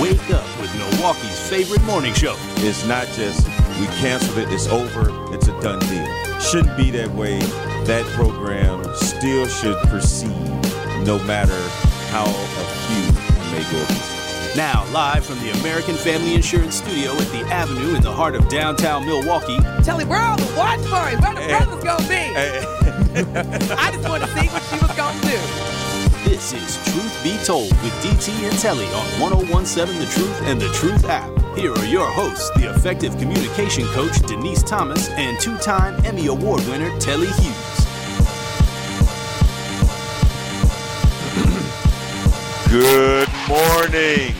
wake up with Milwaukee's favorite morning show. It's not just we canceled it, it's over, it's a done deal. Shouldn't be that way. That program still should proceed no matter how a few may go. Now, live from the American Family Insurance Studio at the Avenue in the heart of downtown Milwaukee, Tell him where all the watch party, where the eh. brother's gonna be. Hey. Eh. I just want to see what she was gonna do. This is Truth Be Told with DT and Telly on 1017 The Truth and The Truth app. Here are your hosts, the effective communication coach Denise Thomas and two time Emmy Award winner Telly Hughes. Good morning.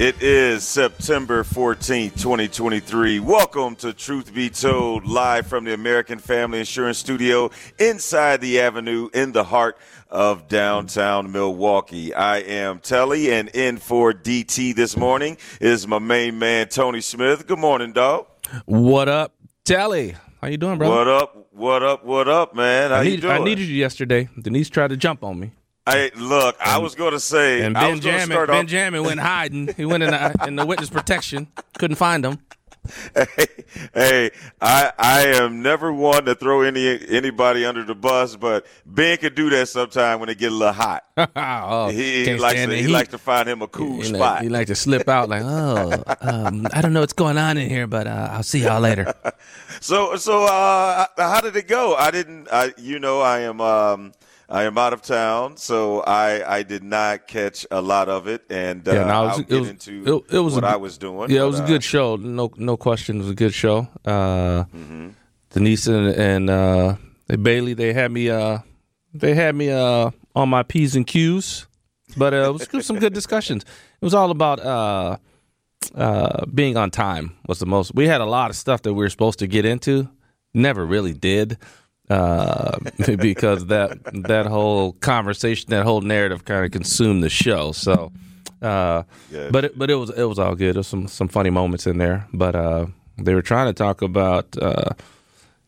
It is September 14th, 2023. Welcome to Truth Be Told, live from the American Family Insurance Studio inside the Avenue in the heart of downtown Milwaukee. I am Telly, and in for DT this morning is my main man, Tony Smith. Good morning, dog. What up, Telly? How you doing, brother? What up? What up? What up, man? How I, you need, doing? I needed you yesterday. Denise tried to jump on me, Hey, look, I was going to say, and Benjamin. Benjamin went hiding. He went in the, in the witness protection. Couldn't find him. hey, hey, I I am never one to throw any anybody under the bus, but Ben could do that sometime when it get a little hot. oh, He, he likes to, he heat. likes to find him a cool He like- spot. He like to slip out like, oh, um, I don't know what's going on in here, but uh, I'll see y'all later. so so uh, how did it go? I didn't. I you know I am um I am out of town, so I I did not catch a lot of it, and uh, Yeah, no, it was- I'll get was- into it- it was what I was doing. Yeah, it but, was a uh, good show. No, no question, it was a good show. Uh, Mm-hmm. Denise and, and uh, Bailey, they had me. Uh, they had me uh, on my p's and q's, but uh, it was some good discussions. It was all about uh, uh, being on time. Was the most. We had a lot of stuff that we were supposed to get into, never really did. Uh, because that that whole conversation, that whole narrative, kind of consumed the show. So, uh, Yeah. but it, but it was it was all good. There was some some funny moments in there. But uh, they were trying to talk about uh,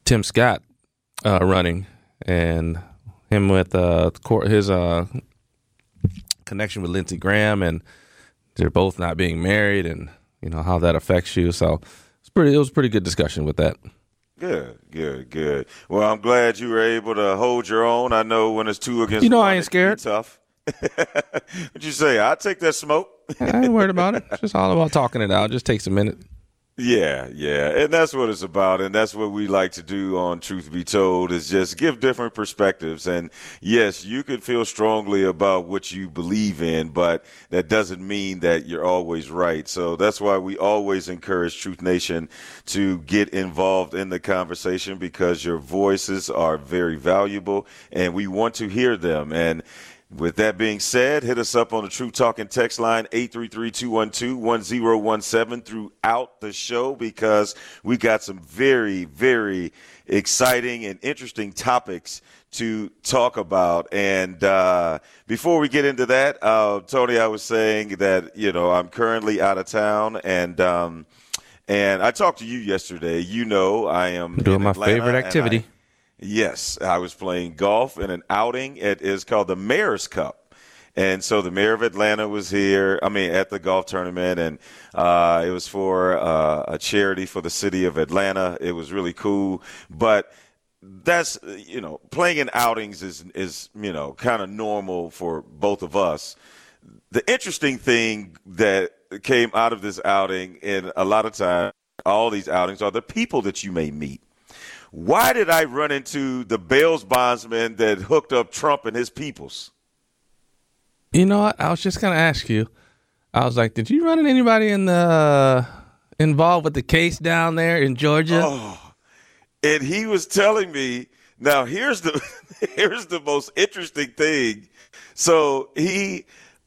Tim Scott uh, running and him with uh, his uh, connection with Lindsey Graham, and they're both not being married, and you know how that affects you. So it's pretty. It was a pretty good discussion with that. Good, good, good. Well, I'm glad you were able to hold your own. I know when it's two against You know one, I ain't it can be scared. Tough. What'd you say? I take that smoke. I ain't worried about it. It's just all about talking it out. It just takes a minute. Yeah, yeah, and that's what it's about, and that's what we like to do on Truth Be Told is just give different perspectives. And yes, you could feel strongly about what you believe in, but that doesn't mean that you're always right. So that's why we always encourage Truth Nation to get involved in the conversation because your voices are very valuable, and we want to hear them. And with that being said, hit us up on the Truth Talk and Text line 833-212-1017 throughout the show because we got some very, very exciting and interesting topics to talk about. And uh, before we get into that, uh, Tony, I was saying that, you know, I'm currently out of town and um, and I talked to you yesterday. You know, I am Doing in my favorite activity. Yes, I was playing golf in an outing. It is called the Mayor's Cup. And so the mayor of Atlanta was here, I mean, at the golf tournament, and uh, it was for uh, a charity for the city of Atlanta. It was really cool. But that's, you know, playing in outings is, is you know, kind of normal for both of us. The interesting thing that came out of this outing, and a lot of times, all these outings are the people that you may meet why did I run into the Bales bondsman that hooked up Trump and his peoples? You know what? I was just gonna ask you. I was like, did you run into anybody in the uh, involved with the case down there in Georgia? Oh, and he was telling me. Now here's the here's the most interesting thing. So he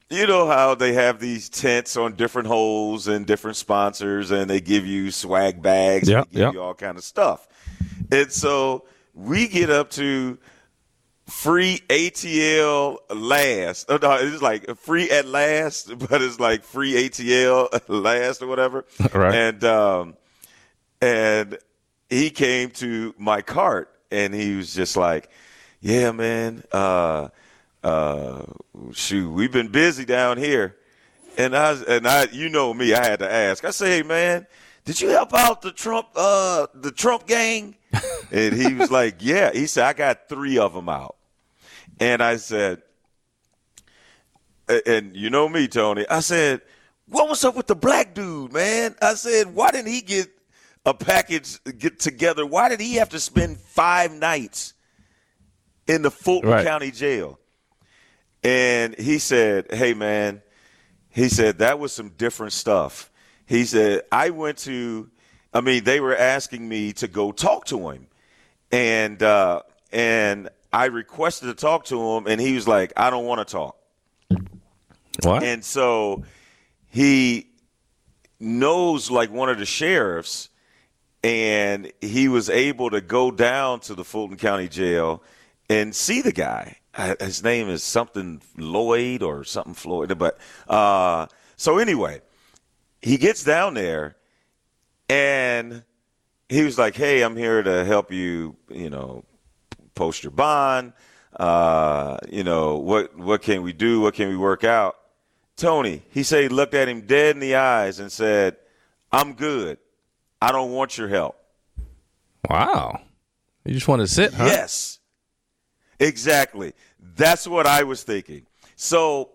you know how they have these tents on different holes and different sponsors, and they give you swag bags, Yeah, and they give yeah. you all kind of stuff. And so we get up to free ATL last. Oh, no, it's like free at last, but it's like free ATL last or whatever. Right. And um, and he came to my cart and he was just like, "Yeah, man, uh, uh, shoot, we've been busy down here." And I and I, you know me, I had to ask. I say, "Hey, man, did you help out the Trump, uh, the Trump gang?" And he was like, "Yeah." He said, "I got three of them out." And I said, and you know me, Tony. I said, "What was up with the black dude, man?" I said, "Why didn't he get a package get together? Why did he have to spend five nights in the Fulton Right. County Jail?" And he said, "Hey, man," he said that was some different stuff. He said, "I went to, I mean, they were asking me to go talk to him, and uh, and I requested to talk to him, and he was like, I don't want to talk." What? And so he knows like one of the sheriffs, and he was able to go down to the Fulton County Jail and see the guy. Uh, His name is something Lloyd or something Floyd. But uh, so anyway, he gets down there, and he was like, "Hey, I'm here to help you. You know, post your bond. Uh, you know, what what can we do? What can we work out? Tony, he said he looked at him dead in the eyes and said, I'm good. I don't want your help. wow. You just want to sit, huh? Yes. Exactly. That's what I was thinking. So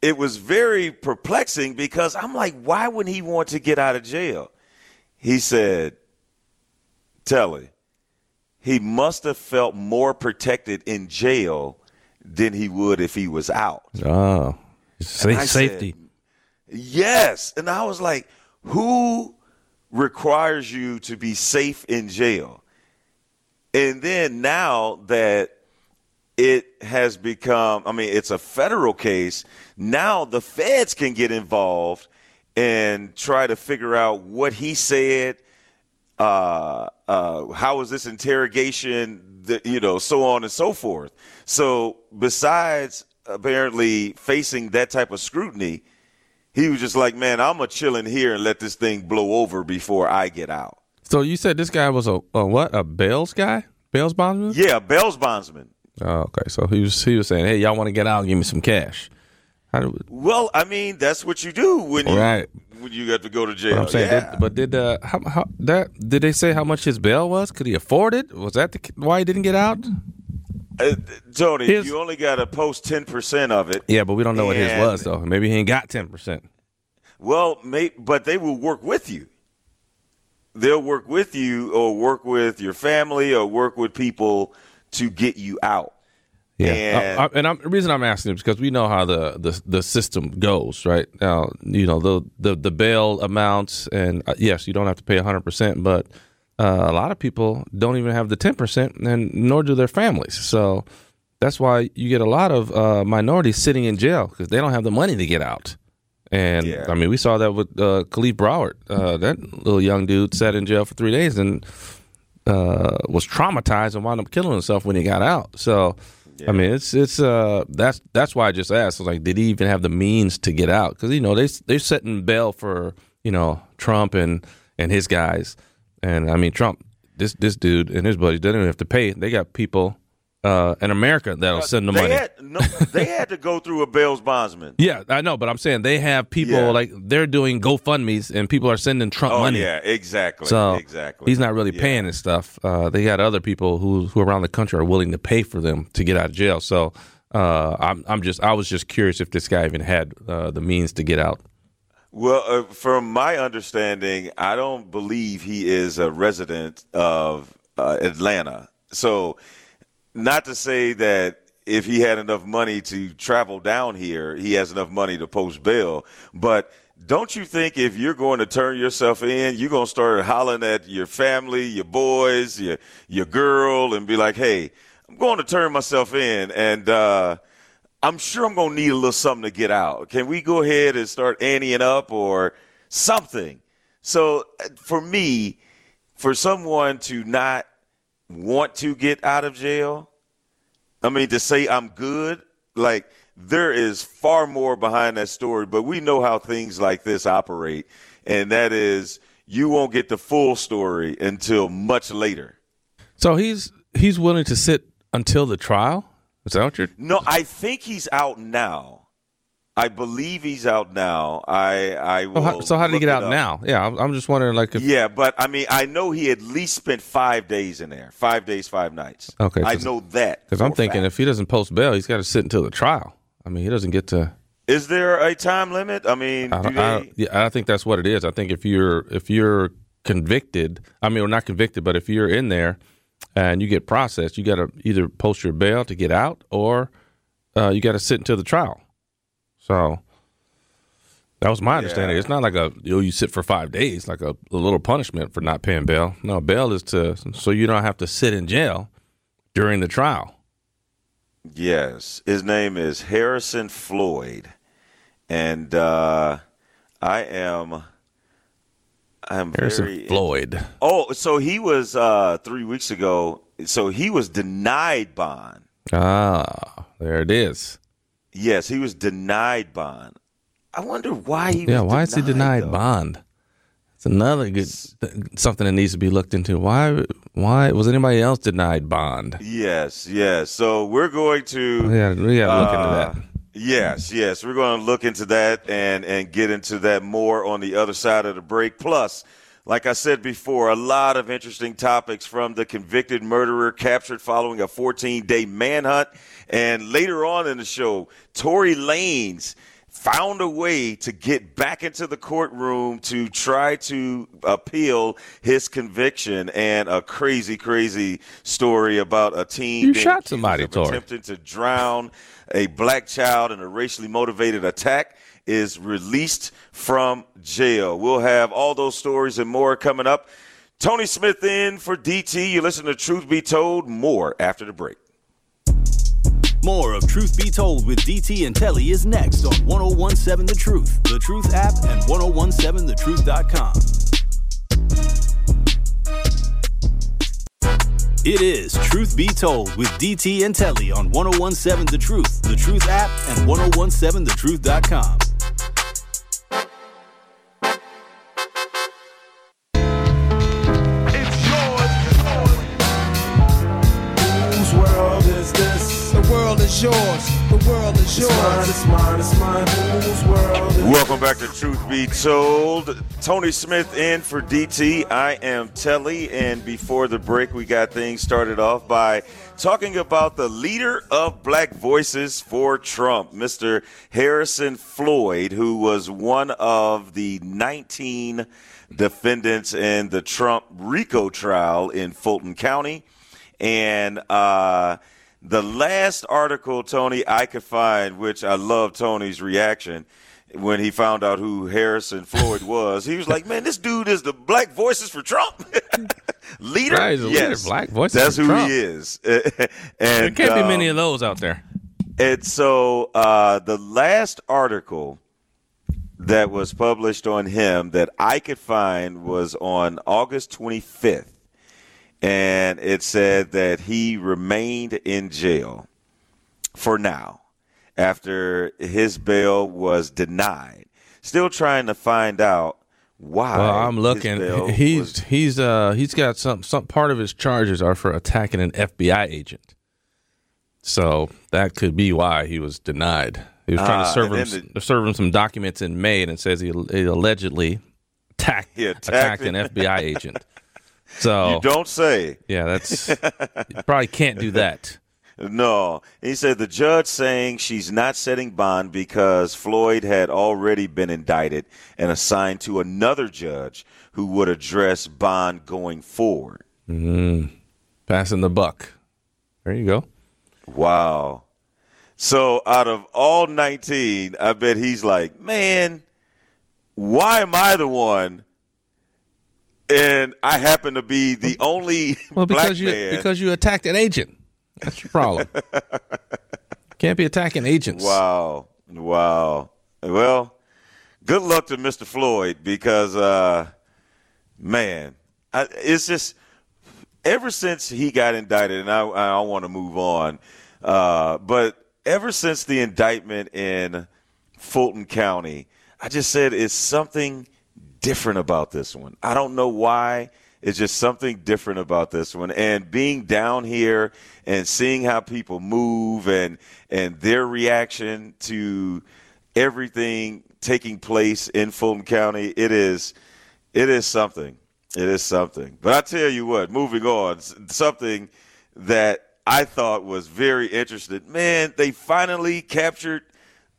it was very perplexing because I'm like, why would he want to get out of jail? He said, Telly, he must have felt more protected in jail than he would if he was out. Oh, Sa- And I said, safety. Yes. And I was like, who requires you to be safe in jail? And then now that it has become, I mean, it's a federal case, now the feds can get involved and try to figure out what he said, uh, uh, how was this interrogation, the, you know, so on and so forth. So besides apparently facing that type of scrutiny, he was just like, man, I'm gonna chill in here and let this thing blow over before I get out. So you said this guy was a, a what? A Bell's guy? Bell's bondsman? Yeah, Bell's bondsman. Oh, okay. So he was he was saying, "Hey, y'all want to get out? Give me some cash." How do Well, I mean, that's what you do when you Right. when you got to go to jail. I'm saying, yeah. did, but did uh, how, how that did they say how much his bail was? Could he afford it? Was that the, why he didn't get out? Uh, Tony, His- you only got to post ten percent of it. Yeah, but we don't know what his was though. Maybe he ain't got ten percent. Well, may, but they will work with you. They'll work with you, or work with your family, or work with people to get you out. Yeah, And- Uh, uh, and I'm, the reason I'm asking is because we know how the, the the system goes, right? Now, you know the the, the bail amounts, and uh, yes, you don't have to pay 100, percent but uh, a lot of people don't even have the 10 percent, and nor do their families. So that's why you get a lot of uh, minorities sitting in jail because they don't have the money to get out. And Yeah. I mean, we saw that with uh, Kalief Browder. Uh, that little young dude sat in jail for three days and uh, was traumatized and wound up killing himself when he got out. So, I mean, it's it's uh that's that's why I just asked. I was like, did he even have the means to get out? Because you know they they're setting bail for you know Trump and and his guys, and I mean Trump, this this dude and his buddies they don't even have to pay. They got people uh, in America that'll send the they money. Had, no, they had to go through a Bell's bondsman. yeah, I know, but I'm saying they have people Yeah. like they're doing GoFundmes and people are sending Trump Oh money. yeah, exactly. So exactly. he's not really Yeah. paying and stuff. Uh, they got other people who who around the country are willing to pay for them to get out of jail. So uh, I'm I'm just I was just curious if this guy even had uh, the means to get out. Well, uh, from my understanding, I don't believe he is a resident of uh, Atlanta. So, not to say that if he had enough money to travel down here, he has enough money to post bail. But don't you think if you're going to turn yourself in, you're going to start hollering at your family, your boys, your your girl, and be like, "Hey, I'm going to turn myself in," and uh, I'm sure I'm going to need a little something to get out. Can we go ahead and start anteing up or something? So uh, for me, for someone to not want to get out of jail, I mean, to say I'm good, like there is far more behind that story, but we know how things like this operate. And that is you won't get the full story until much later. So he's he's willing to sit until the trial. Is that what you're? No, I think he's out now. I believe he's out now. I I will. So how, did he get out up. now? Yeah, I'm, I'm just wondering. Like, if, Yeah, but I mean, I know he at least spent five days in there. Five days, five nights. Okay, I know that because I'm thinking if he doesn't post bail, he's got to sit until the trial. I mean, he doesn't get to. is there a time limit? I mean, I, do don't- I, yeah, I think that's what it is. I think if you're if you're convicted, I mean, or not convicted, but if you're in there and you get processed, you got to either post your bail to get out, or uh, you got to sit until the trial. So that was my understanding. Yeah. It's not like a you, know, you sit for five days, like a, a little punishment for not paying bail. No, bail is to so you don't have to sit in jail during the trial. Yes, his name is Harrison Floyd, and uh, I am. I'm Harrison very Floyd. Oh, so he was uh, three weeks ago. So he was denied bond. Ah, there it is. Yes, he was denied bond. I wonder why he. Yeah, why is he denied though. bond? It's another good something that needs to be looked into. Why? Why was anybody else denied bond? Yes, yes. So we're going to. Yeah, we got to look into Uh, that. Yes, yes. We're going to look into that and and get into that more on the other side of the break. Plus, like I said before, a lot of interesting topics from the convicted murderer captured following a 14-day manhunt, and later on in the show, Tory Lanez found a way to get back into the courtroom to try to appeal his conviction and a crazy crazy story about a teen You shot somebody, attempting to drown a black child in a racially motivated attack is released from jail. We'll have all those stories and more coming up. Tony Smith in for DT. You listen to Truth Be Told. More after the break. More of Truth Be Told with DT and Telly is next on 1017 The Truth, The Truth app, and 1017thetruth.com. It is Truth Be Told with DT and Telly on 1017 The Truth, The Truth app, and 1017thetruth.com. world is It's mine, it's mine, it's mine. Whose world is Welcome back to Truth Be Told. Tony Smith in for DT. I am Telly, and before the break, we got things started off by talking about the leader of Black Voices for Trump, Mr. Harrison Floyd, who was one of the 19 defendants in the Trump RICO trial in Fulton County. And uh, the last article, Tony, I could find, which I love Tony's reaction when he found out who Harrison Floyd was. He was like, "Man, this dude is the Black Voices for Trump leader." Right, the leader, yes, Black Voices That's who Trump. he is. and There can't be um, many of those out there. and so uh, the last article that was published on him that I could find was on August 25th. And it said that he remained in jail for now after his bail was denied. Still trying to find out why. Well, I'm looking. He's was- he's uh he's got some some part of his charges are for attacking an FBI agent. So that could be why he was denied. He was trying Ah, to serve him then serve him some documents in May, and it says he, he allegedly attacked He attacked attacked an. FBI agent. So you don't say. yeah, that's you probably can't do that. No. He said the judge saying she's not setting bond because Floyd had already been indicted and assigned to another judge who would address bond going forward. Mm-hmm. Passing the buck. There you go. Wow. So out of all 19, I bet he's like, man, why am I the one? And I happen to be the only Well, black because you man. because you attacked an agent. That's your problem. Can't be attacking agents. Wow. Wow. Well, good luck to Mr. Floyd because, uh, man, I, it's just ever since he got indicted, and I, I want to move on, uh, but ever since the indictment in Fulton County, I just said it's something different about this one. I don't know why. It's just something different about this one. And being down here and seeing how people move and and their reaction to everything taking place in Fulton County, it is it is something. It is something. But I tell you what, moving on, something that I thought was very interesting. Man, they finally captured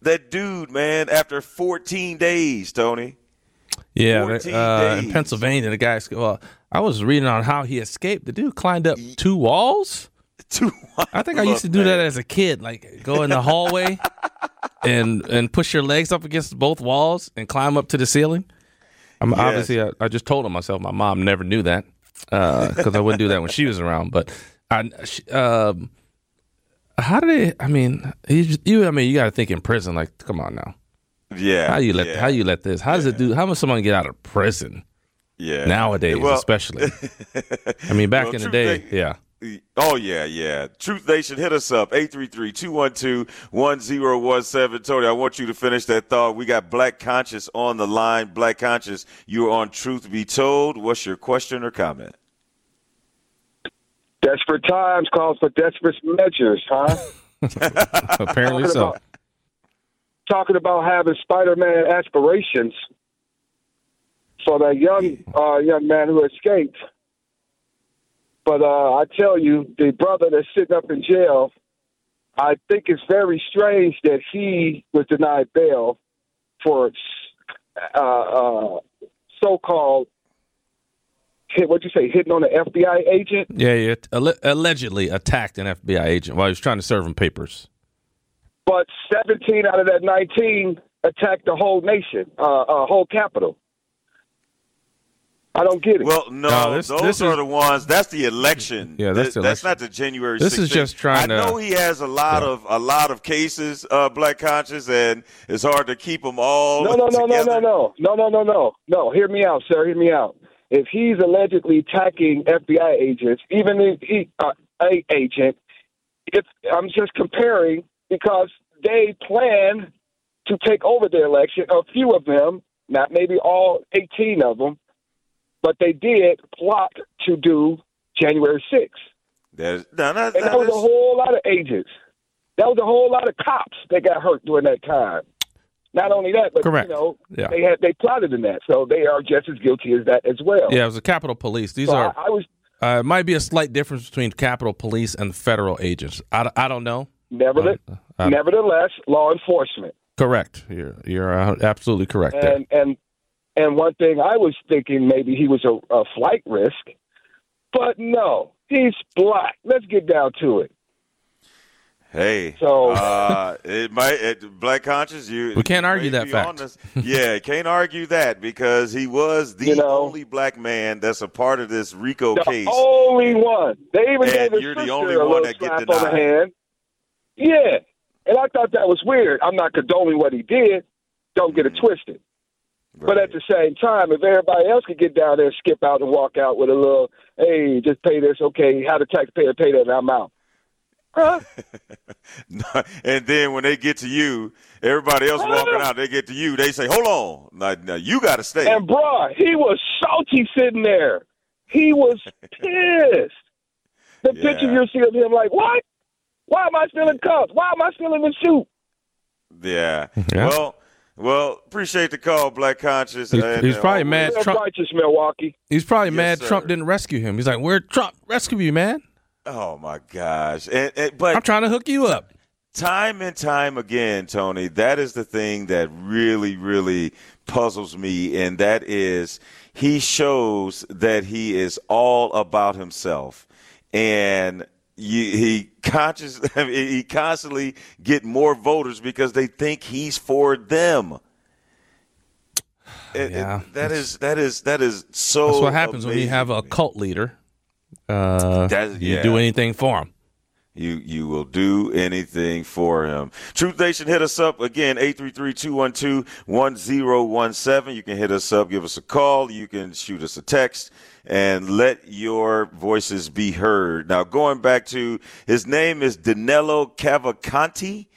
that dude, man, after 14 days, Tony. Yeah, uh, in. Pennsylvania, the guy. Well, I was reading on how he escaped. The dude climbed up two walls. Two I think I used to do that as a kid, like go in the hallway and and push your legs up against both walls and climb up to the ceiling. I'm Yes. obviously I, I just told him myself. My mom never knew that because I wouldn't do that when she was around. But I, she, um, how they? I mean, you, you I mean, you got to think in prison. Like, come on now, Yeah. how you let yeah, how you let this? How does it do? How does someone get out of prison yeah. nowadays, Well, especially? I mean, back Well, in the day, they- yeah. Oh, yeah, yeah. Truth Nation, hit us up, 833-212-1017. Tony, I want you to finish that thought. We got Black Conscious on the line. Black Conscious, you are on Truth Be Told. What's your question or comment? Desperate times calls for desperate measures, huh? Apparently so. about- Talking about having Spider-Man aspirations for that young uh, young man who escaped. But uh, I tell you, the brother that's sitting up in jail, I think it's very strange that he was denied bail for uh, uh, so-called hit. What'd you say? Hitting on an FBI agent. Yeah, yeah. Alle- allegedly attacked an FBI agent while he was trying to serve him papers. But 17 out of that 19 attacked the whole nation, uh, uh, whole capital. I don't get it. Well, no, No, this- those this are is- the ones. That's the election. Yeah, that's Th- the that's election. not the January. This is just trying I to- know he has a lot of a lot of cases, uh, Black Conscious, and it's hard to keep them all. no, no, no, no, together. no, no, no, no, no, no, no. Hear me out, sir. Hear me out. If he's allegedly attacking FBI agents, even if he uh, a agent, if I'm just comparing because they plan to take over the election. A few of them, not maybe all 18 of them, but they did plot to do January 6th. There's, no, no, And no, that was a whole lot of agents. That was a whole lot of cops that got hurt during that time. Not only that, but Correct. you know, Yeah. they had they plotted in that, so they are just as guilty as that as well. Yeah, it was the Capitol Police. These So are I, I was uh, it might be a slight difference between Capitol Police and federal agents. I, I don't know. Nevertheless, uh, nevertheless law enforcement. Correct. You're you're absolutely correct there. And and and one thing I was thinking maybe he was a, a flight risk, but no, he's black. Let's get down to it. Hey, So- uh, it might it, black conscious. You We can't argue that be fact. on this. Yeah, can't argue that because he was the You know. only black man that's a part of this RICO The case. only one. They even And gave his you're the only one that get slap on the denied. hand. Yeah, and I thought that was weird. I'm not condoning what he did. Don't get it twisted. But at the same time, if everybody else could get down there, skip out, and walk out with a little, hey, just pay this, okay, how the taxpayer pay that, and I'm out. Huh? and then when they get to you, everybody else walking out, they get to you, they say, "Hold on, now, now you got to stay." And bruh, he was salty sitting there. He was pissed. The Yeah. picture you see of him, like, what? Why am I still in cuffs? Why am I still in the suit? yeah. Yeah. Well, well, appreciate the call, Black Conscious. He's- and, he's uh, probably mad Real Trump- righteous, Milwaukee. He's probably Yes, mad sir. Trump didn't rescue him. He's like, "Where'd Trump rescue you, man? Oh my gosh! And, and but I'm trying to hook you up." time and time again, Tony, that is the thing that really, really puzzles me, and that is he shows that he is all about himself, and you, he conscious, I mean, he constantly get more voters because they think he's for them. It- it- Yeah, that is that is that is so. That's what happens when you have a cult leader. Uh, That- you yeah. do anything for him. You you will do anything for him. Truth Nation, hit us up again, 833-212-1017. You can hit us up, give us a call. You can shoot us a text and let your voices be heard. Now, going back to his name is Danilo Cavalcanti.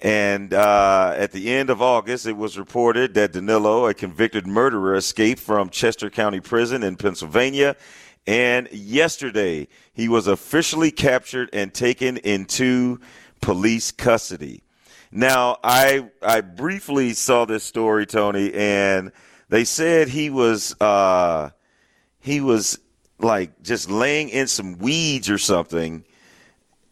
And uh, at the end of August, it was reported that Danilo, a convicted murderer, escaped from Chester County Prison in Pennsylvania. And yesterday, he was officially captured and taken into police custody. Now, I I briefly saw this story, Tony, and they said he was uh, he was like just laying in some weeds or something,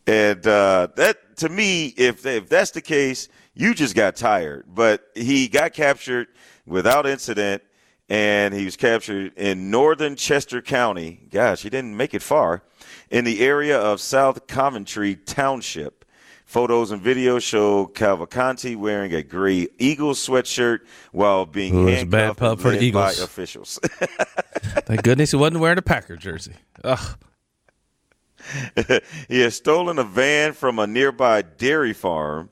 and uh, that to me, if if that's the case, you just got tired. But he got captured without incident, and he was captured in northern Chester County. Gosh, he didn't make it far, in the area of South Coventry Township. Photos and videos show Cavalcanti wearing a gray Eagles sweatshirt while being Ooh, a bad handcuffed pub for the led by Eagles. officials. Thank goodness he wasn't wearing a Packer jersey. Ugh. he has stolen a van from a nearby dairy farm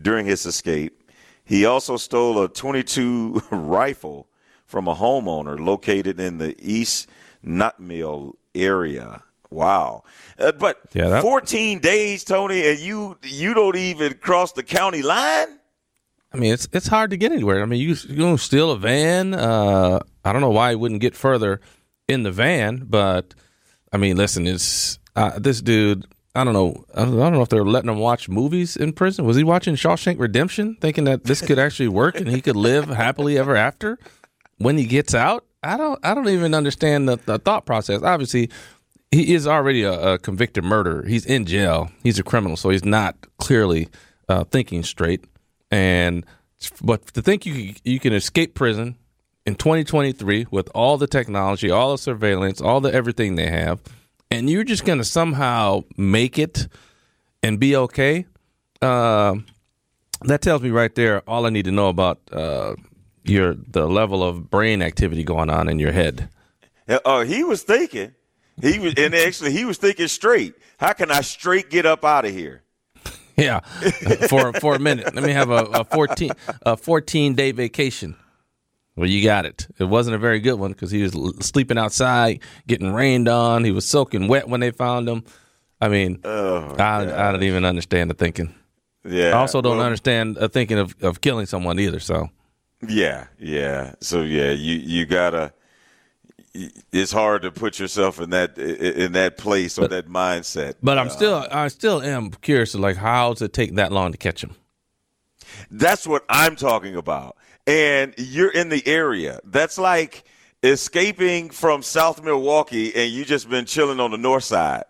during his escape. He also stole a 22 rifle from a homeowner located in the East Nantmeal area. Wow. Uh, but Yeah, that- 14 days, Tony, and you you don't even cross the county line? I mean, it's it's hard to get anywhere. I mean, you you gonna steal a van? Uh, I don't know why he wouldn't get further in the van, but I mean, listen, it's uh, this dude. I don't know. I don't, I don't know if they're letting him watch movies in prison. Was he watching Shawshank Redemption, thinking that this could actually work and he could live happily ever after when he gets out? I don't. I don't even understand the, the thought process. Obviously, he is already a, a convicted murderer. He's in jail. He's a criminal, so he's not clearly uh, thinking straight. And but to think you you can escape prison in 2023 with all the technology, all the surveillance, all the everything they have, and you're just going to somehow make it and be okay. Uh, that tells me right there all I need to know about uh, your the level of brain activity going on in your head. Oh, he was thinking. He was, and actually, he was thinking straight. How can I straight get up out of here? Yeah, for for a minute. Let me have a, a fourteen a fourteen day vacation. Well, you got it. It wasn't a very good one because he was l- sleeping outside, getting rained on. He was soaking wet when they found him. I mean, oh, I, I don't even understand the thinking. Yeah. I also don't well, understand the thinking of, of killing someone either. So Yeah, yeah. So yeah, you you gotta. It's hard to put yourself in that in that place or that mindset. But I'm Uh, still, I still am curious. Like, how does it take that long to catch him? That's what I'm talking about. And you're in the area. That's like escaping from South Milwaukee and you just been chilling on the north side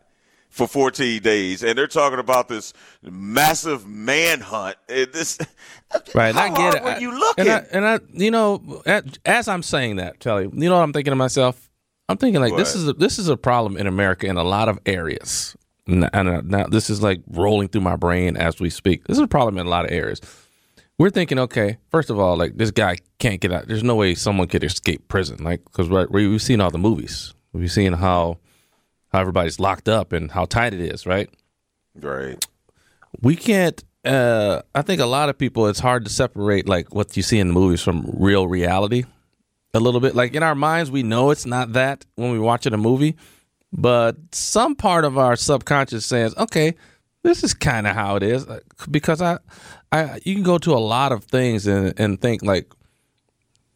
for 14 days. And they're talking about this massive manhunt. This, Right, How I get hard it. were you looking? And I, and I you know, as I'm saying that, Telly, you know what I'm thinking to myself? I'm thinking like this What? is a, this is a problem in America in a lot of areas. And, and uh, now this is like rolling through my brain as we speak. This is a problem in a lot of areas. We're thinking, okay, first of all, like this guy can't get out. There's no way someone could escape prison, like because we've seen all the movies. We've seen how how everybody's locked up and how tight it is, right? right. we can't uh i think a lot of people it's hard to separate like what you see in the movies from real reality a little bit like in our minds we know it's not that when we're watching a movie but some part of our subconscious says okay this is kind of how it is Uh, because i i you can go to a lot of things and and think like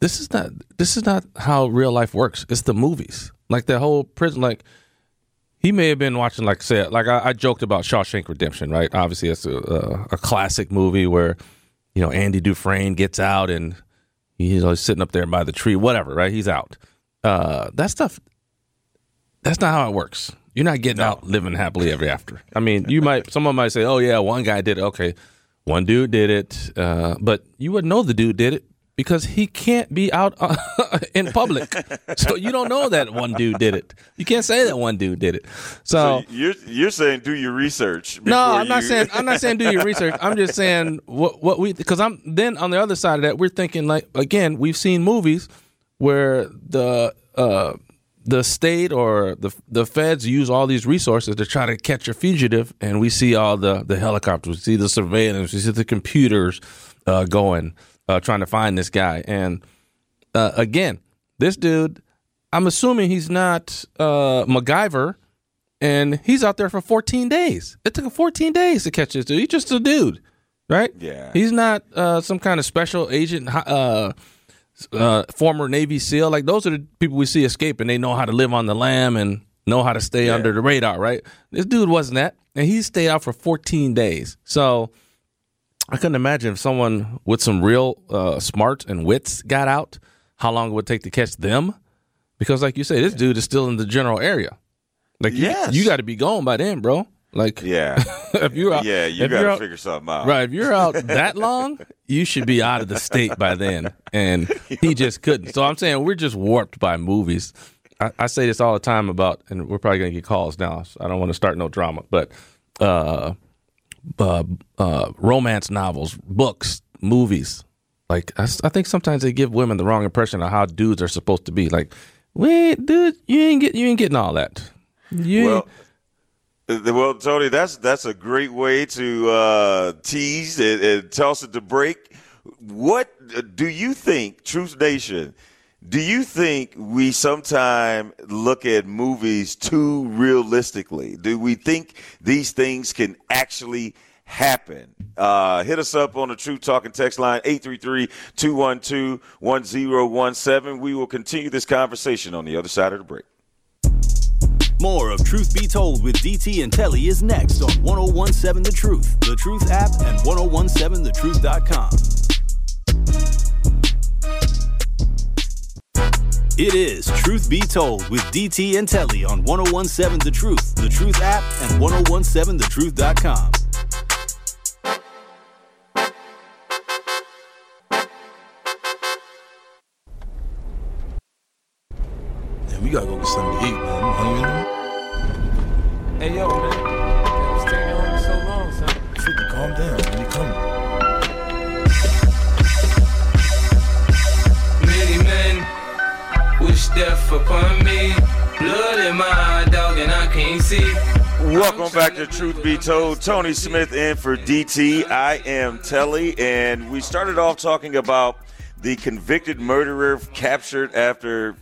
this is not this is not how real life works it's the movies like the whole prison like he may have been watching, like I said, like I, I joked about Shawshank Redemption, right? Obviously, it's a, a, a classic movie where, you know, Andy Dufresne gets out and he's always sitting up there by the tree, whatever, right? He's out. Uh, that stuff, that's not how it works. You're not getting out living happily ever after. I mean, you might, someone might say, oh, yeah, one guy did it. Okay, one dude did it. Uh, but you wouldn't know the dude did it because he can't be out uh, in public. so you don't know that one dude did it. You can't say that one dude did it. So, So you're you're saying do your research. no, I'm not you- saying I'm not saying do your research. I'm just saying what what we because I'm then on the other side of that we're thinking like again we've seen movies where the uh the state or the the feds use all these resources to try to catch a fugitive, and we see all the the helicopters, we see the surveillance, we see the computers uh, going, uh, trying to find this guy. And uh, again, this dude, I'm assuming he's not uh, MacGyver, and he's out there for 14 days. It took him 14 days to catch this dude. He's just a dude, right? Yeah. He's not uh, some kind of special agent. Uh, uh, former Navy SEAL. Like those are the people we see escape, and they know how to live on the lam and know how to stay Yeah. under the radar. Right? This dude wasn't that, and he stayed out for 14 days. So I couldn't imagine if someone with some real uh, smart and wits got out, how long it would take to catch them. Because, like you say, this dude is still in the general area. Like, you- Yes. you, got to be gone by then, bro. Like, Yeah. if you're out, yeah, you got to figure something out. Right. If you're out that long, you should be out of the state by then. And he just couldn't. So I'm saying we're just warped by movies. I, I say this all the time about, and we're probably going to get calls now. So I don't want to start no drama, but uh, uh, uh, romance novels, books, movies. Like I think sometimes they give women the wrong impression of how dudes are supposed to be. Like, wait, dude, you ain't get, you ain't getting all that. You Well, well, Tony, that's that's a great way to uh, tease and, and toss it to break. What uh, do you think, Truth Nation? Do you think we sometimes look at movies too realistically? Do we think these things can actually happen? Uh, hit us up on the Truth Talk and Text line 833-212-1017. We will continue this conversation on the other side of the break. More of Truth Be Told with DT and Telly is next on 1017 The Truth, The Truth app, and 1017thetruth.com. It is Truth Be Told with DT and Telly on 1017 The Truth, The Truth app, and 1017thetruth.com. Man, we gotta go get something to eat, man. I'm hungry now. Hey, yo, man. In my eye, dog, and I can't see. Welcome back to Truth Be Told. Tony Smith in for DT. I am Telly, and we started off talking about the convicted murderer captured after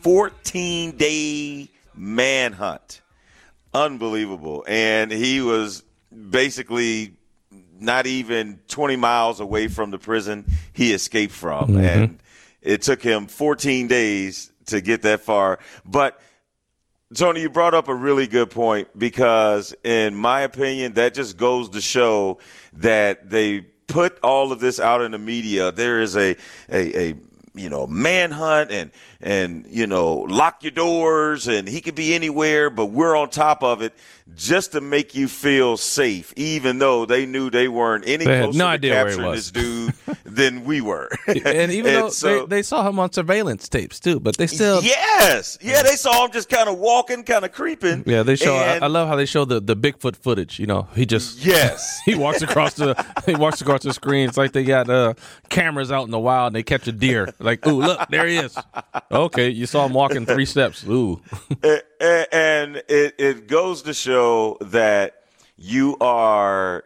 14 day manhunt. Unbelievable. And he was basically not even 20 miles away from the prison he escaped from. Mm-hmm. And it took him 14 days to get that far. But Tony, you brought up a really good point because, in my opinion, that just goes to show that they put all of this out in the media. There is a, a, a you know, manhunt and, and, you know, lock your doors and he could be anywhere, but we're on top of it just to make you feel safe, even though they knew they weren't any They closer no to idea capturing this dude than we were. and even though so- they, they saw him on surveillance tapes too, but they still Yes. Yeah, they saw him just kind of walking, kind of creeping. Yeah, they show. I, And- I love how they show the, the Bigfoot footage. You know, he just Yes. he walks across the he walks across the screen. It's like they got uh, cameras out in the wild and they catch a deer. Like, ooh, look, there he is. Okay, you saw him walking three steps. Ooh, and it, it goes to show that you are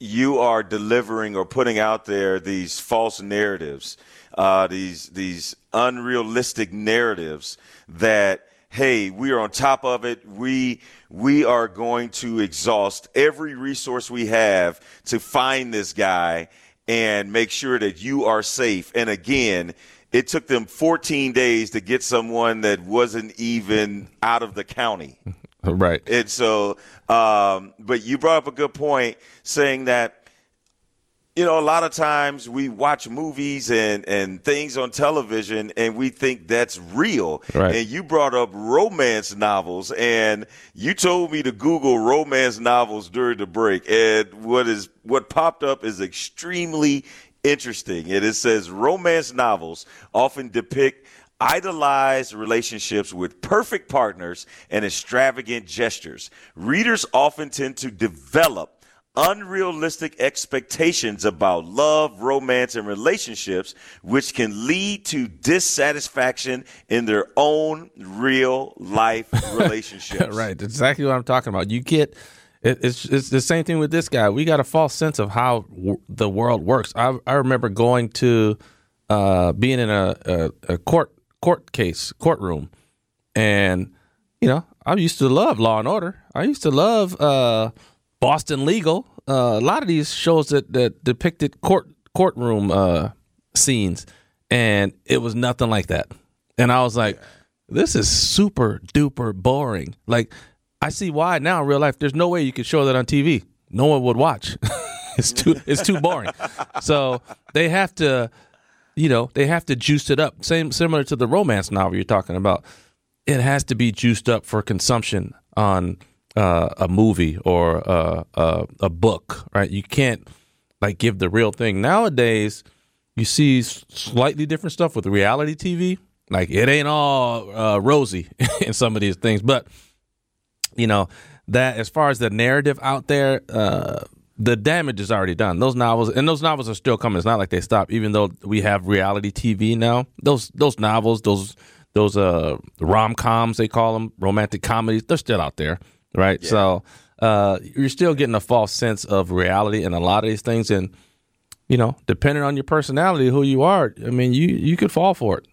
you are delivering or putting out there these false narratives, uh, these these unrealistic narratives that hey, we are on top of it. We we are going to exhaust every resource we have to find this guy and make sure that you are safe. And again, it took them 14 days to get someone that wasn't even out of the county. right. And so, um, but you brought up a good point saying that, you know, a lot of times we watch movies and, and things on television and we think that's real. Right. And you brought up romance novels and you told me to Google romance novels during the break. And what is, what popped up is extremely interesting. And it says romance novels often depict idolized relationships with perfect partners and extravagant gestures. Readers often tend to develop unrealistic expectations about love, romance, and relationships, which can lead to dissatisfaction in their own real life relationships. right, that's exactly what I'm talking about. You get it, it's it's the same thing with this guy. We got a false sense of how w- the world works. I I remember going to uh, being in a, a, a court court case courtroom, and you know I used to love Law and Order. I used to love uh, Boston Legal. Uh, a lot of these shows that that depicted court courtroom uh, scenes, and it was nothing like that. And I was like, this is super duper boring. Like I see why now in real life. There's no way you could show that on TV. No one would watch. it's too it's too boring. So they have to, you know, they have to juice it up. Same similar to the romance novel you're talking about. It has to be juiced up for consumption on uh, a movie or a, a a book, right? You can't like give the real thing nowadays. You see slightly different stuff with reality TV. Like it ain't all uh, rosy in some of these things, but you know that as far as the narrative out there uh the damage is already done. Those novels and those novels are still coming. It's not like they stop even though we have reality tv now those those novels those those uh rom-coms they call them romantic comedies they're still out there right? So uh you're still getting a false sense of reality in a lot of these things. And you know depending on your personality who you are i mean you you could fall for it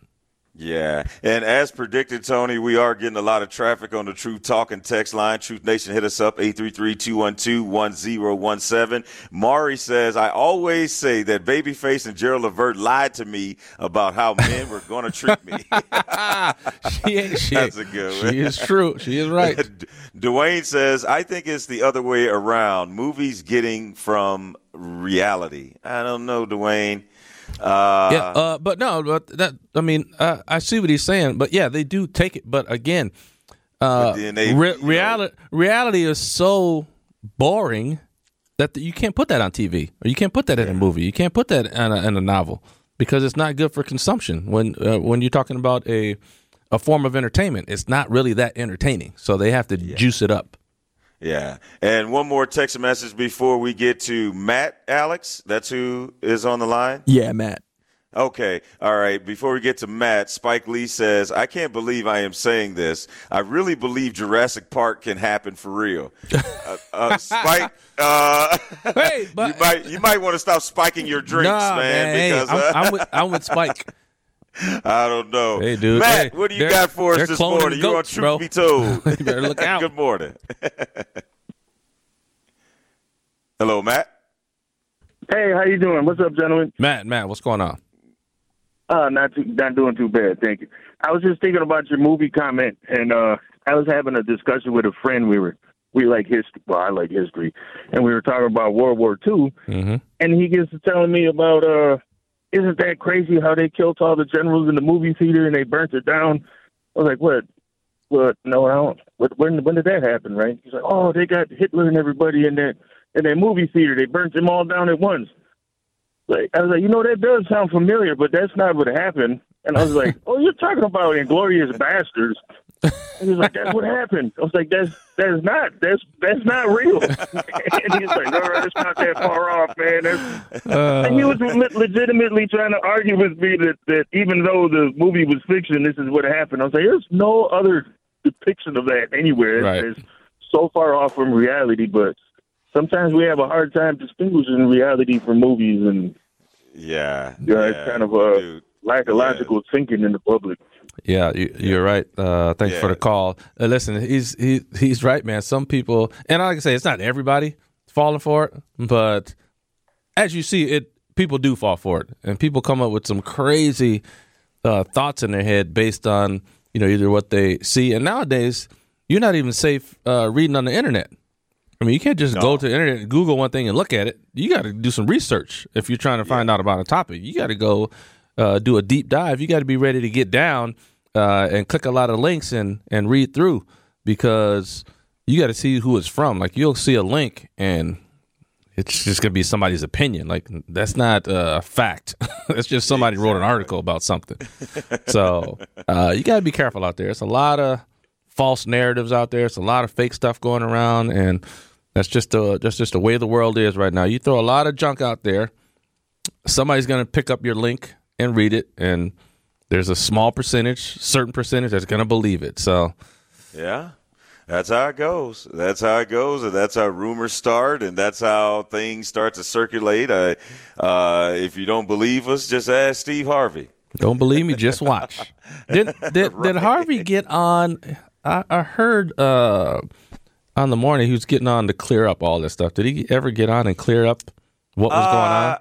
Yeah, and as predicted, Tony, we are getting a lot of traffic on the Truth Talk and text line. Truth Nation, hit us up, 833-212-1017. Mari says, I always say that Babyface and Gerald Levert lied to me about how men were going to treat me. she ain't she That's a good one. she is true she is right Dwayne says, I think it's the other way around. Movies getting from reality. I don't know, Dwayne. Uh, yeah, uh, but no, but that I mean, uh, I see what he's saying, but yeah, they do take it. But again, uh, But they- re- you know- reality reality is so boring that you can't put that on TV or you can't put that in a movie. You can't put that in a, in a novel because it's not good for consumption. When uh, when you're talking about a a form of entertainment, it's not really that entertaining. So they have to juice it up. Yeah. And one more text message before we get to Matt, Alex. That's who is on the line. Yeah, Matt. Okay. All right. Before we get to Matt, Spike Lee says, I can't believe I am saying this. I really believe Jurassic Park can happen for real. uh, uh, Spike, uh, Hey, but you might you might want to stop spiking your drinks, Nah, man, hey, because I'm, uh, I'm with I'm with Spike. I don't know. Hey, dude. Matt, Hey, what do you got for us this morning? You're on goats, Truth bro. Be Told. You better look out. Good morning. Hello, Matt. Hey, how you doing? What's up, gentlemen? Matt, Matt, what's going on? Uh, not too, not doing too bad, thank you. I was just thinking about your movie comment, and uh, I was having a discussion with a friend. We were we like history. Well, I like history, and we were talking about World War II, Mm-hmm. and he gets to telling me about uh, isn't that crazy how they killed all the generals in the movie theater and they burnt it down? I was like, what? What? No, I don't. What, when when did that happen? Right? He's like, oh, they got Hitler and everybody in that in that movie theater. They burnt them all down at once. Like I was like, you know, that does sound familiar, but that's not what happened. And I was like, oh, you're talking about Inglourious Basterds. And he was like, that's what happened. I was like, that's that's not that's that's not real. and he's like, no, it's not that far off, man. That's, uh. and he was le- legitimately trying to argue with me that that even though the movie was fiction, this is what happened. I was like, there's no other depiction of that anywhere. Right. It's so far off from reality, but sometimes we have a hard time distinguishing reality from movies and Yeah. yeah, it's kind of a dude. lack of Yeah. logical thinking in the public. Yeah, you, you're right. Uh, thanks for the call. Uh, listen, he's he, he's right, man. Some people, and like I say, it's not everybody falling for it, but as you see, it people do fall for it, and people come up with some crazy uh, thoughts in their head based on you know either what they see, and nowadays you're not even safe uh, reading on the internet. I mean, you can't just go to the internet, and Google one thing, and look at it. You got to do some research if you're trying to find out about a topic. You got to go uh, do a deep dive. You got to be ready to get down uh, and click a lot of links and and read through because you got to see who it's from. Like you'll see a link and it's just gonna be somebody's opinion. Like that's not uh, a fact. that's just somebody wrote an article about something. So uh, you got to be careful out there. It's a lot of false narratives out there. It's a lot of fake stuff going around, and That's just the that's just the way the world is right now. You throw a lot of junk out there, somebody's going to pick up your link and read it, and there's a small percentage, certain percentage that's going to believe it. So, yeah, that's how it goes. That's how it goes, and that's how rumors start, and that's how things start to circulate. Uh, uh, if you don't believe us, just ask Steve Harvey. Don't believe me? Just watch. Did did, right. did Harvey get on? I, I heard uh, on the morning he was getting on to clear up all this stuff. Did he ever get on and clear up what was uh, going on?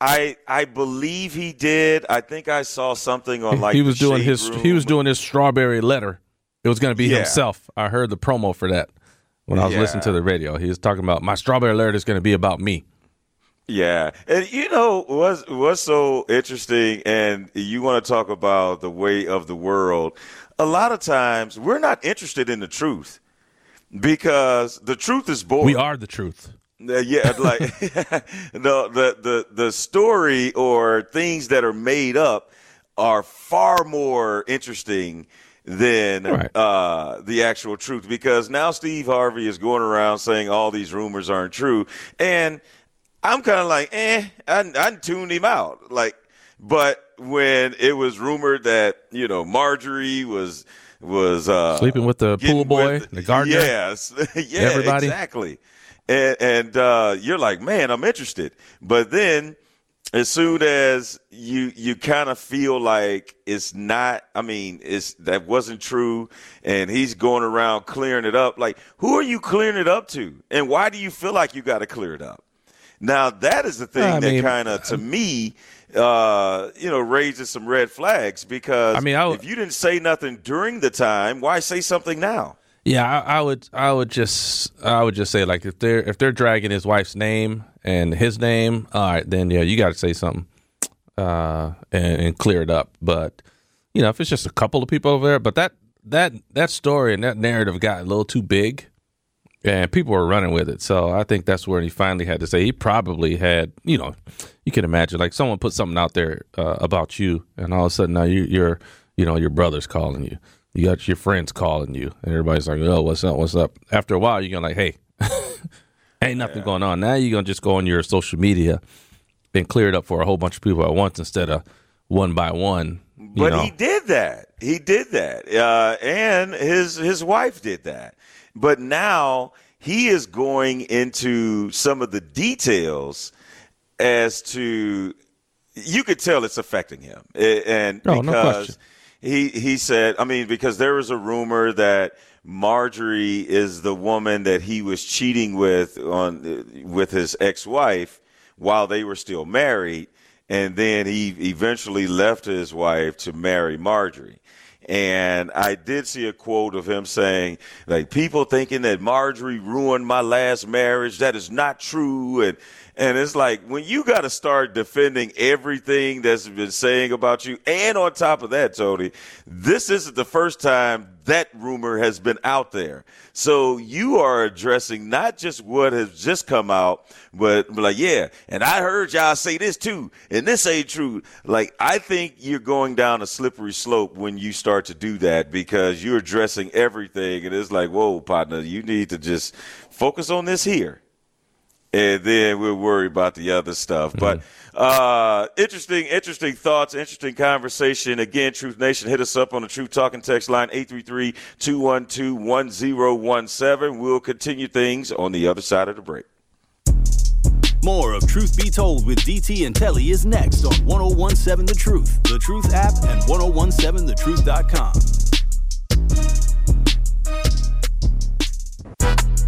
I I believe he did. I think I saw something on like he was doing his room. he was doing his strawberry letter. It was going to be yeah. himself. I heard the promo for that when I was yeah. listening to the radio. He was talking about my strawberry letter is going to be about me. Yeah, and you know what's what's so interesting, and you want to talk about the way of the world. A lot of times, we're not interested in the truth because the truth is boring. We are the truth. Uh, yeah, like the, the the the story or things that are made up are far more interesting than right. uh, the actual truth because now Steve Harvey is going around saying all these rumors aren't true, and I'm kind of like, eh, I, I tuned him out. Like, but when it was rumored that you know Marjorie was was uh, sleeping with the pool boy, with, the gardener, yes, yeah, everybody exactly and, and uh, you're like, man, I'm interested. But then, as soon as you you kind of feel like it's not, I mean, it's that wasn't true, and he's going around clearing it up. Like, who are you clearing it up to, and why do you feel like you got to clear it up? Now, that is the thing I that kind of, to me, uh, you know, raises some red flags because I mean, if you didn't say nothing during the time, why say something now? Yeah, I, I, would. I would just. I would just say like if they're if they're dragging his wife's name and his name, all right, then yeah, you got to say something uh, and, and, clear it up. But you know, if it's just a couple of people over there, but that that that story and that narrative got a little too big, and people were running with it. So I think that's where he finally had to say he probably had. You know, you can imagine like someone put something out there uh, about you, and all of a sudden now you, you're you know your brother's calling you you got your friends calling you, and everybody's like, "Oh, what's up? What's up?" After a while, you're gonna like, "Hey, ain't nothing yeah. going on." Now you're gonna just go on your social media and clear it up for a whole bunch of people at once instead of one by one. But know. he did that. He did that, uh, and his his wife did that. But now he is going into some of the details as to you could tell it's affecting him, and because. No he he said, I mean, because there was a rumor that Marjorie is the woman that he was cheating with on with his ex-wife while they were still married, and then he eventually left his wife to marry Marjorie. And I did see a quote of him saying, like, people thinking that Marjorie ruined my last marriage. That is not true. And and it's like when you got to start defending everything that's been saying about you. And on top of that, Tony, this isn't the first time that rumor has been out there. So you are addressing not just what has just come out, but like, yeah, and I heard y'all say this too, and this ain't true. Like, I think you're going down a slippery slope when you start to do that because you're addressing everything. And it's like, whoa, partner, you need to just focus on this here and then we'll worry about the other stuff. Mm-hmm. But uh, interesting, interesting thoughts, interesting conversation. Again, Truth Nation, hit us up on the Truth Talk and text line 833-212-1017. We'll continue things on the other side of the break. More of Truth Be Told with DT and Telly is next on 1017 The Truth, The Truth app, and 1017thetruth.com.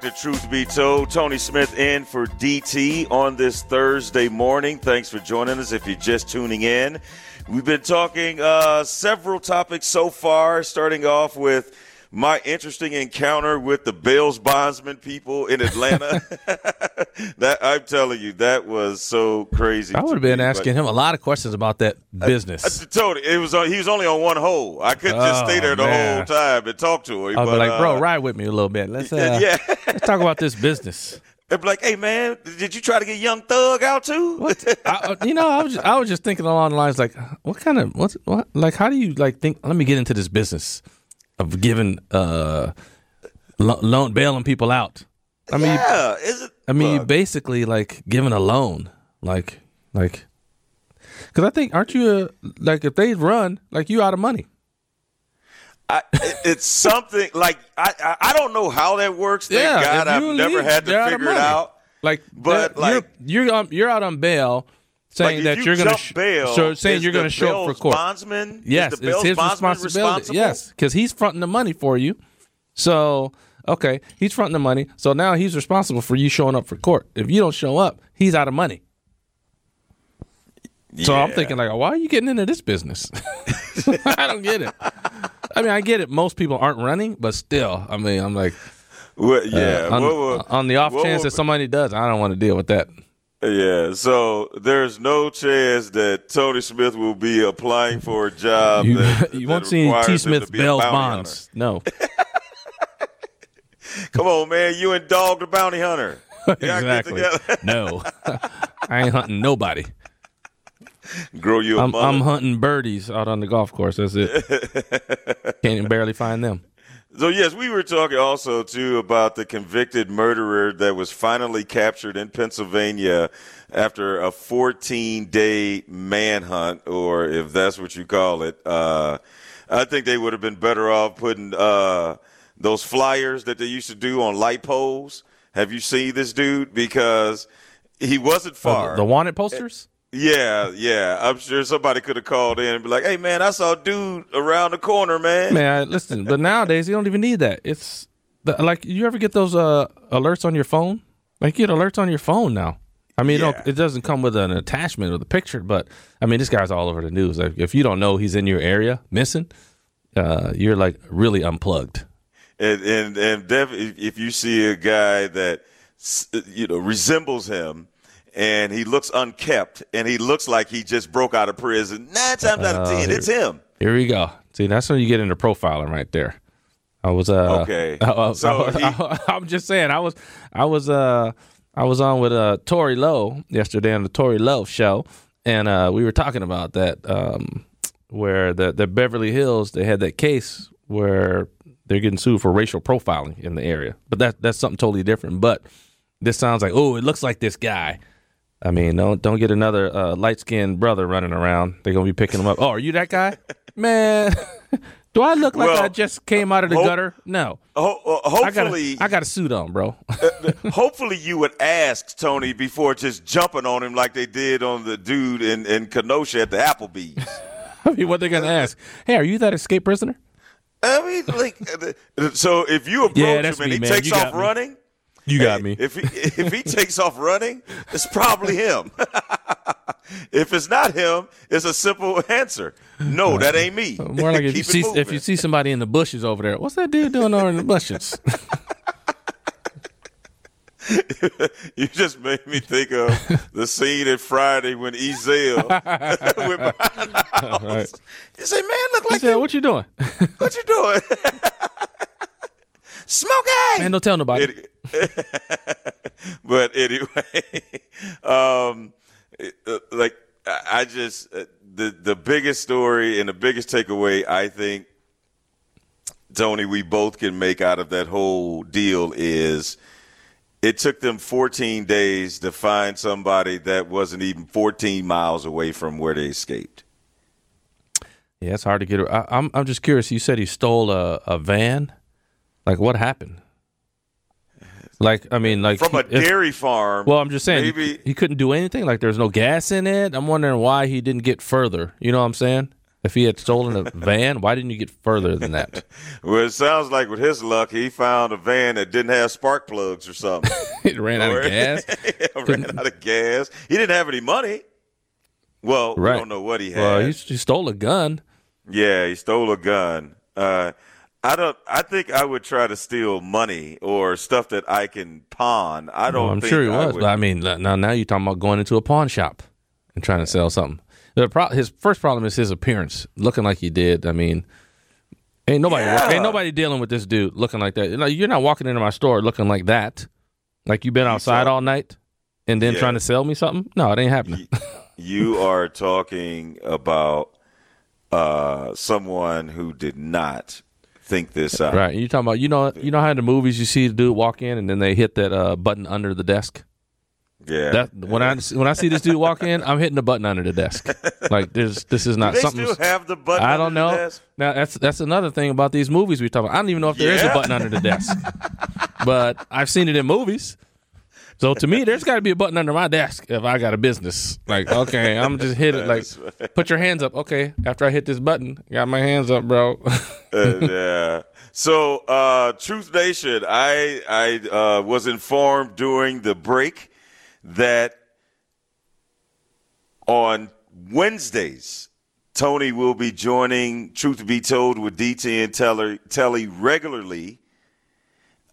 to Truth Be Told. Tony Smith in for DT on this Thursday morning. Thanks for joining us if you're just tuning in. We've been talking uh, several topics so far, starting off with my interesting encounter with the Bales bondsman people in Atlanta. that I'm telling you, that was so crazy. I would have been me, asking him a lot of questions about that business. I told you, it was he was only on one hole. I couldn't just Oh, stay there the man. whole time and talk to him. I'd be but, like, bro, uh, ride with me a little bit. Let's uh, yeah. let's talk about this business. They'd be like, hey man, did you try to get Young Thug out too? What I, you know, I was just, I was just thinking along the lines like, what kind of what what like how do you like think? Let me get into this business of giving uh lo- loan bailing people out. I mean, yeah, is it? I mean, look, basically like giving a loan, like like because I think aren't you a, like if they run like you out of money? I, it's something like I, I don't know how that works. Thank Yeah, God I've you never had to figure it out. Like, But, like- you're you're on, you're out on bail, saying Like, that you you're going to sh- bail, so saying you're going to show up for court. Bondsman, Yes, it's his responsibility. Yes, because he's fronting the money for you. So okay, he's fronting the money. So now he's responsible for you showing up for court. If you don't show up, he's out of money. So I'm thinking like, why are you getting into this business? I don't get it. I mean, I get it. Most people aren't running, but still, I mean, I'm like, What, yeah, uh, on, on the off chance that somebody does, I don't want to deal with that. Yeah, so there's no chance that Tony Smith will be applying for a job. You, that, you that won't see T. Smith Bell's bonds. No. Come on, man, you and Dog the Bounty Hunter. Exactly. No, I ain't hunting nobody. Grow you a I'm. I'm hunting birdies out on the golf course. That's it. Can't even barely find them. So yes, we were talking also too about the convicted murderer that was finally captured in Pennsylvania after a 14-day manhunt, or if that's what you call it. Uh, I think they would have been better off putting uh, those flyers that they used to do on light poles. Have you seen this dude? Because he wasn't far. Uh, the wanted posters. Yeah, yeah. I'm sure somebody could have called in and be like, "Hey, man, I saw a dude around the corner, man." Man, I- listen, but nowadays you don't even need that. It's the, like you ever get those uh, alerts on your phone? Like you get alerts on your phone now. I mean, it, Yeah. don't, it doesn't come with an attachment or the picture, but I mean, this guy's all over the news. Like, if you don't know he's in your area missing, uh, you're like really unplugged. and and and if you see a guy that you know resembles him and he looks unkept and he looks like he just broke out of prison, nine times out of Oh, ten, it's him. Here we go. See, that's when you get into profiling right there. I was uh Okay. I, was- So I I'm just saying I was I was uh I was on with uh Tori Lowe yesterday on the Tori Lowe show and uh we were talking about that um where the the Beverly Hills they had that case where they're getting sued for racial profiling in the area. But that that's something totally different. But this sounds like oh it looks like this guy. I mean, don't don't get another uh, light skinned brother running around. They're gonna be picking him up. Oh, are you that guy? Man, do I look like Well, I just came out of the hope- gutter? No. Ho- uh, I got a, I got a suit on, bro. hopefully you would ask Tony before just jumping on him like they did on the dude in in Kenosha at the Applebee's. I mean, what they gonna ask? Hey, are you that escape prisoner? I mean, like, uh, so if you approach Yeah, him and me, he man. takes You off got me. running, You Hey, got me. If he if he takes off running, it's probably him. if it's not him, it's a simple answer. No, that ain't me. More like if you it see if you see somebody in the bushes over there. What's that dude doing over in the bushes? you just made me think of the scene at Friday when Ezal went behind the house. Right. You say, "Man, look He like said, you. "What you doing?" What you doing? Smoking." Man, don't tell nobody. It- but anyway, um, it- uh, like I I just uh, the the biggest story and the biggest takeaway I think, Tony, we both can make out of that whole deal is it took them 14 days to find somebody that wasn't even 14 miles away from where they escaped. Yeah, it's hard to get. I, I'm I'm just curious. You said he stole a, a van. Like what happened? Like I mean, like From a if- dairy farm. Well, I'm just saying he- Maybe he, couldn't do anything. Like there's no gas in it. I'm wondering why he didn't get further. You know what I'm saying? If he had stolen a van, why didn't you get further than that? well, it sounds like with his luck, he found a van that didn't have spark plugs or something. it ran out of gas. ran out of gas. He didn't have any money. Well, Right. we don't know what he had. Well, he, he stole a gun. yeah, he stole a gun. Uh, I don't. I think I would try to steal money or stuff that I can pawn. I don't. Well, I'm think sure he I was, would- but I mean, now now you're talking about going into a pawn shop and trying to sell something. The pro- his first problem is his appearance, looking like he did. I mean, ain't nobody Yeah. ain't nobody dealing with this dude looking like that. You're not walking into my store looking like that, like you've been outside all night and then Yeah. trying to sell me something. No, it ain't happening. you are talking about uh, someone who did not think this out. right? You talking about you know you know how in the movies you see the dude walk in and then they hit that uh, button under the desk. Yeah. That when I when I see this dude walk in, I'm hitting the button under the desk. Like there's this is Do not they something. still have the button? I don't know. Now that's that's another thing about these movies we talk about. I don't even know if there is Yeah. a button under the desk, but I've seen it in movies. So to me, there's got to be a button under my desk if I got a business. Like, okay, I'm just hit it. Like, put your hands up. Okay, after I hit this button, got my hands up, bro. Uh, yeah. So, uh, Truth Nation, I I uh, was informed during the break that on Wednesdays, Tony will be joining Truth Be Told with DT and Teller, Telly regularly.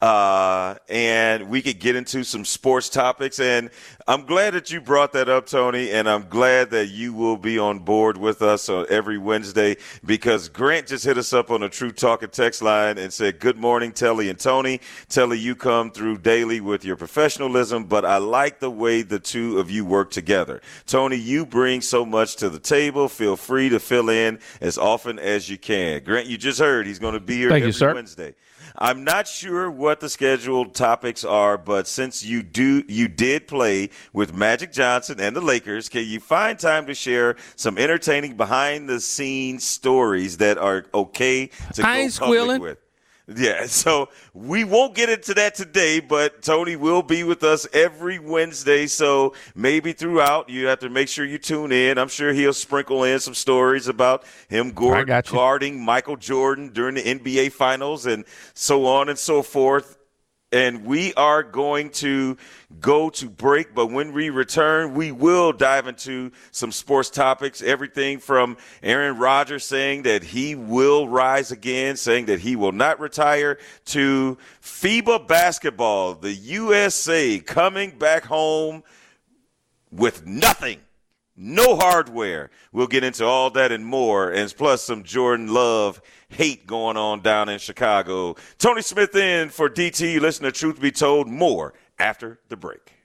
Uh, and we could get into some sports topics. And I'm glad that you brought that up, Tony. And I'm glad that you will be on board with us on every Wednesday because Grant just hit us up on a True Talk and text line and said, Good morning, Telly and Tony. Telly, you come through daily with your professionalism, but I like the way the two of you work together. Tony, you bring so much to the table. Feel free to fill in as often as you can. Grant, you just heard he's going to be here Thank you, every sir. Wednesday. I'm not sure what the scheduled topics are, but since you do you did play with Magic Johnson and the Lakers, can you find time to share some entertaining behind the scenes stories that are okay to I go public squealing. with? Yeah, so we won't get into that today, but Tony will be with us every Wednesday. So maybe throughout, you have to make sure you tune in. I'm sure he'll sprinkle in some stories about him guard- got you. guarding Michael Jordan during the NBA Finals and so on and so forth. And we are going to go to break, but when we return, we will dive into some sports topics. Everything from Aaron Rodgers saying that he will rise again, saying that he will not retire, to FIBA basketball, the USA coming back home with nothing. No hardware. We'll get into all that and more, and plus some Jordan Love hate going on down in Chicago. Tony Smith in for DT. Listen to Truth Be Told more after the break.